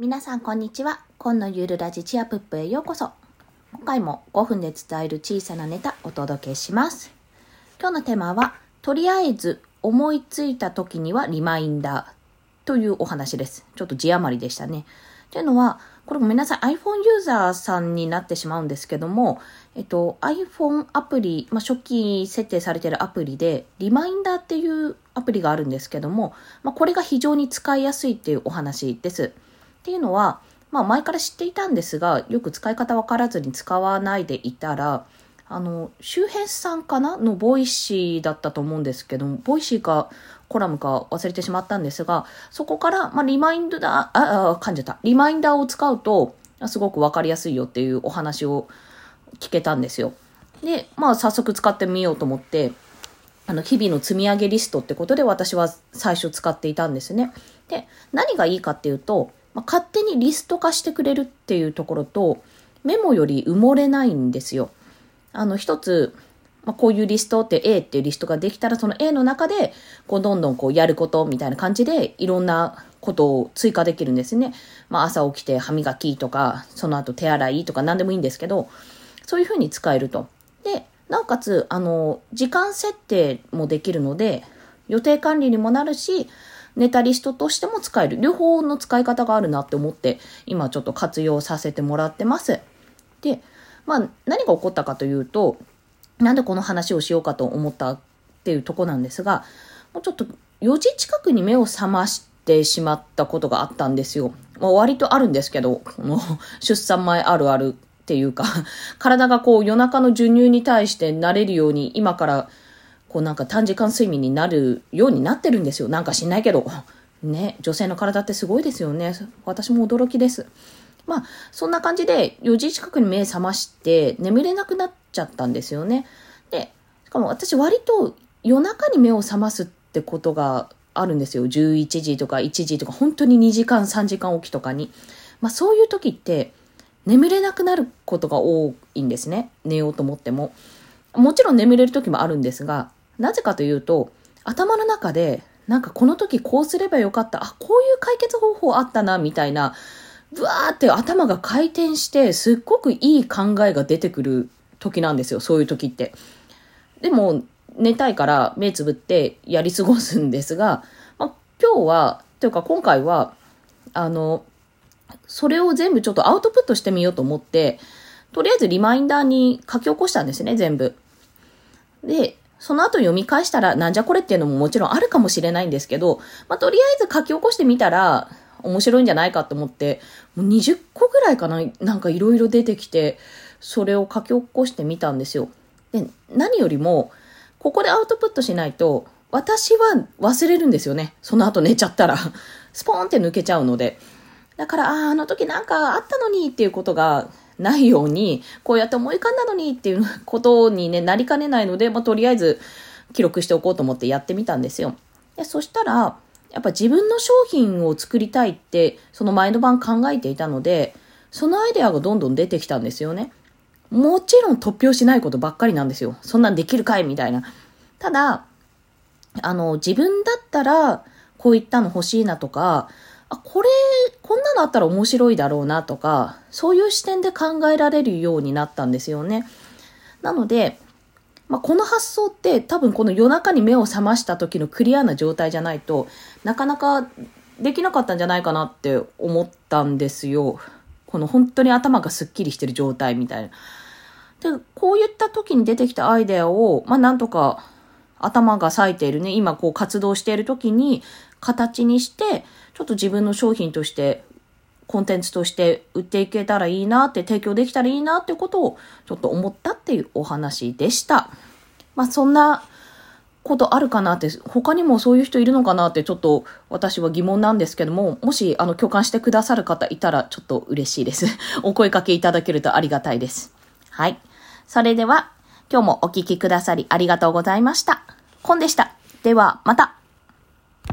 皆さんこんにちは。今のゆるラジチアプップへようこそ。今回も5分で伝える小さなネタお届けします。今日のテーマは、とりあえず思いついた時にはリマインダーというお話です。ちょっと字余りでしたね。というのは、これごめんなさい、iPhone ユーザーさんになってしまうんですけども、えっと、iPhone アプリ、まあ、初期設定されているアプリで、リマインダーっていうアプリがあるんですけども、まあ、これが非常に使いやすいっていうお話です。っていうのは、まあ前から知っていたんですが、よく使い方わからずに使わないでいたら、あの、周辺さんかな？のボイシーだったと思うんですけど、ボイシーかコラムか忘れてしまったんですが、そこから、まあリマインダー、あ、あ、噛んじゃった。リマインダーを使うと、すごくわかりやすいよっていうお話を聞けたんですよ。で、まあ早速使ってみようと思って、あの、日々の積み上げリストってことで私は最初使っていたんですね。で、何がいいかっていうと、まあ、勝手にリスト化してくれるっていうところと、メモより埋もれないんですよ。あの、一つ、まあ、こういうリストって A っていうリストができたら、その A の中で、こう、どんどんこう、やることみたいな感じで、いろんなことを追加できるんですね。まあ、朝起きて歯磨きとか、その後手洗いとか何でもいいんですけど、そういうふうに使えると。で、なおかつ、あの、時間設定もできるので、予定管理にもなるし、ネタリストとしても使える。両方の使い方があるなって思って、今ちょっと活用させてもらってます。で、まあ、何が起こったかというと、なんでこの話をしようかと思ったっていうとこなんですが、もうちょっと4時近くに目を覚ましてしまったことがあったんですよ。まあ、割とあるんですけど、もう出産前あるあるっていうか、体がこう夜中の授乳に対して慣れるように今からこうなんか短時間睡眠になるようになってるんですよ。なんか知んないけど。ね、女性の体ってすごいですよね。私も驚きです。まあ、そんな感じで4時近くに目覚まして眠れなくなっちゃったんですよね。で、しかも私割と夜中に目を覚ますってことがあるんですよ。11時とか1時とか、本当に2時間3時間起きとかに。まあそういう時って眠れなくなることが多いんですね。寝ようと思っても。もちろん眠れる時もあるんですが、なぜかというと、頭の中で、なんかこの時こうすればよかった、あ、こういう解決方法あったな、みたいな、ぶわーって頭が回転して、すっごくいい考えが出てくる時なんですよ、そういう時って。でも、寝たいから目つぶってやり過ごすんですが、まあ、今日は、というか今回は、あの、それを全部ちょっとアウトプットしてみようと思って、とりあえずリマインダーに書き起こしたんですね、全部。で、その後読み返したらなんじゃこれっていうのももちろんあるかもしれないんですけど、まあ、とりあえず書き起こしてみたら面白いんじゃないかと思って、もう20個ぐらいかな、なんかいろいろ出てきて、それを書き起こしてみたんですよ。で、何よりも、ここでアウトプットしないと、私は忘れるんですよね。その後寝ちゃったら。スポーンって抜けちゃうので。だから、ああ、あの時なんかあったのにっていうことがないように、こうやって思い浮かんだのにっていうことにね、なりかねないので、まあ、とりあえず記録しておこうと思ってやってみたんですよ。でそしたら、やっぱ自分の商品を作りたいって、その前の晩考えていたので、そのアイデアがどんどん出てきたんですよね。もちろん突拍しないことばっかりなんですよ。そんなんできるかいみたいな。ただ、あの、自分だったら、こういったの欲しいなとか、あ、これ、こんなのあったら面白いだろうなとか、そういう視点で考えられるようになったんですよね。なので、まあ、この発想って多分この夜中に目を覚ました時のクリアな状態じゃないとなかなかできなかったんじゃないかなって思ったんですよ。この本当に頭がスッキリしてる状態みたいな。で、こういった時に出てきたアイデアを、まあ、なんとか頭が冴えているね、今こう活動している時に形にして、ちょっと自分の商品としてコンテンツとして売っていけたらいいなって、提供できたらいいなってことをちょっと思ったっていうお話でした。まあそんなことあるかなって、他にもそういう人いるのかなってちょっと私は疑問なんですけども、もしあの共感してくださる方いたらちょっと嬉しいです。お声かけいただけるとありがたいです。はい。それでは今日もお聞きくださりありがとうございました。コンでした。ではまた。